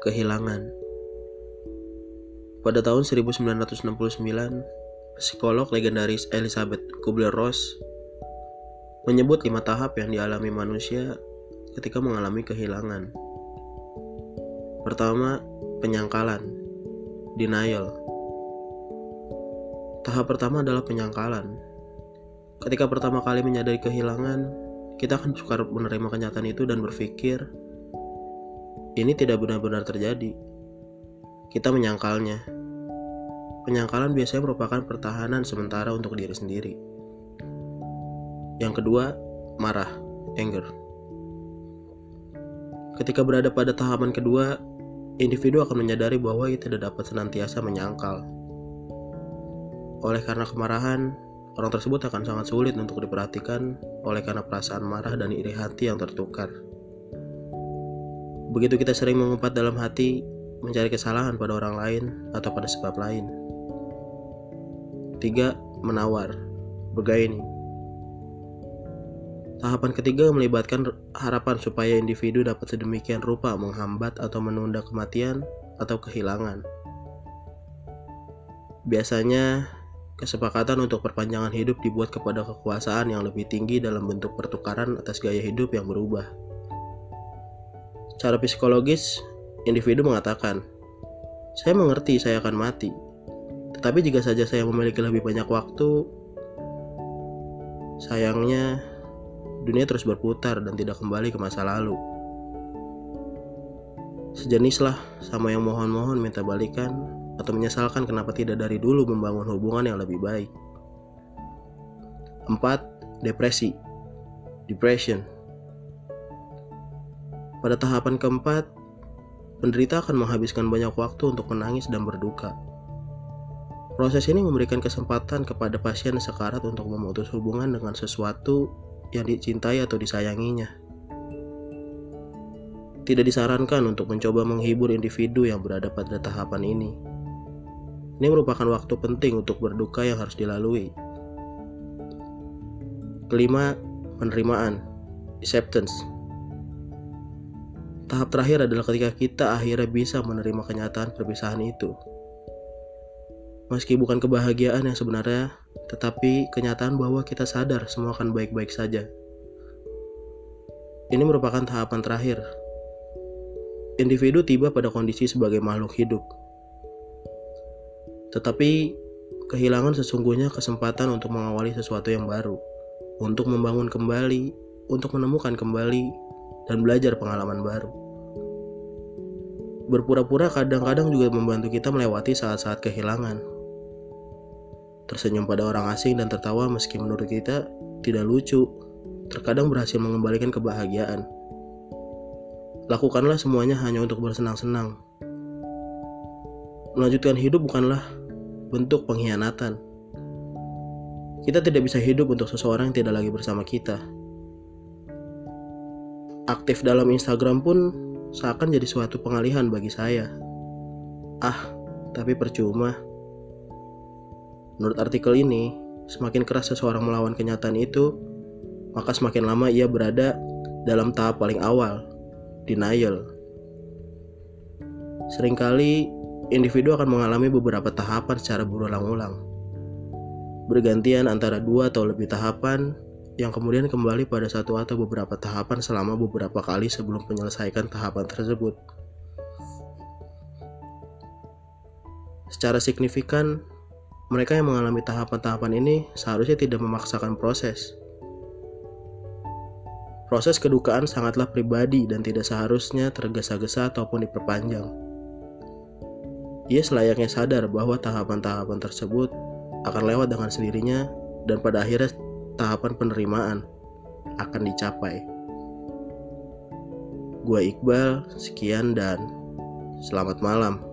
Kehilangan Pada tahun 1969, psikolog legendaris Elizabeth Kubler-Ross menyebut lima tahap yang dialami manusia ketika mengalami kehilangan. Pertama, penyangkalan, denial. Tahap pertama adalah penyangkalan. Ketika pertama kali menyadari kehilangan, kita akan suka menerima kenyataan itu dan berpikir, ini tidak benar-benar terjadi. Kita menyangkalnya. Penyangkalan biasanya merupakan pertahanan sementara untuk diri sendiri. Yang kedua, marah, anger. Ketika berada pada tahapan kedua, individu akan menyadari bahwa ia tidak dapat senantiasa menyangkal. Oleh karena kemarahan, orang tersebut akan sangat sulit untuk diperhatikan oleh karena perasaan marah dan iri hati yang tertukar. Begitu kita sering mengumpat dalam hati, mencari kesalahan pada orang lain atau pada sebab lain. Tiga, menawar, bergaining. Tahapan ketiga melibatkan harapan supaya individu dapat sedemikian rupa menghambat atau menunda kematian atau kehilangan. Biasanya, kesepakatan untuk perpanjangan hidup dibuat kepada kekuasaan yang lebih tinggi dalam bentuk pertukaran atas gaya hidup yang berubah. Secara psikologis, individu mengatakan, "Saya mengerti saya akan mati, tetapi jika saja saya memiliki lebih banyak waktu, sayangnya dunia terus berputar dan tidak kembali ke masa lalu." Sejenislah sama yang mohon-mohon minta balikan atau menyesalkan kenapa tidak dari dulu membangun hubungan yang lebih baik. 4. Depresi Depression pada tahapan keempat, penderita akan menghabiskan banyak waktu untuk menangis dan berduka. Proses ini memberikan kesempatan kepada pasien sekarat untuk memutus hubungan dengan sesuatu yang dicintai atau disayanginya. Tidak disarankan untuk mencoba menghibur individu yang berada pada tahapan ini. Ini merupakan waktu penting untuk berduka yang harus dilalui. Kelima, penerimaan, acceptance. Tahap terakhir adalah ketika kita akhirnya bisa menerima kenyataan perpisahan itu. Meski bukan kebahagiaan yang sebenarnya, tetapi kenyataan bahwa kita sadar semua akan baik-baik saja. Ini merupakan tahapan terakhir. Individu tiba pada kondisi sebagai makhluk hidup. Tetapi kehilangan sesungguhnya kesempatan untuk mengawali sesuatu yang baru, untuk membangun kembali, untuk menemukan kembali dan belajar pengalaman baru. Berpura-pura kadang-kadang juga membantu kita melewati saat-saat kehilangan. Tersenyum pada orang asing dan tertawa meski menurut kita tidak lucu, terkadang berhasil mengembalikan kebahagiaan. Lakukanlah semuanya hanya untuk bersenang-senang. Melanjutkan hidup bukanlah bentuk pengkhianatan. Kita tidak bisa hidup untuk seseorang yang tidak lagi bersama kita aktif dalam Instagram pun seakan jadi suatu pengalihan bagi saya. Ah, tapi percuma. Menurut artikel ini, semakin keras seseorang melawan kenyataan itu, maka semakin lama ia berada dalam tahap paling awal, denial. Seringkali, individu akan mengalami beberapa tahapan secara berulang-ulang. Bergantian antara dua atau lebih tahapan yang kemudian kembali pada satu atau beberapa tahapan selama beberapa kali sebelum menyelesaikan tahapan tersebut. Secara signifikan, mereka yang mengalami tahapan-tahapan ini seharusnya tidak memaksakan proses. Proses kedukaan sangatlah pribadi dan tidak seharusnya tergesa-gesa ataupun diperpanjang. Ia selayaknya sadar bahwa tahapan-tahapan tersebut akan lewat dengan sendirinya dan pada akhirnya tahapan penerimaan akan dicapai. Gua Iqbal, sekian dan selamat malam.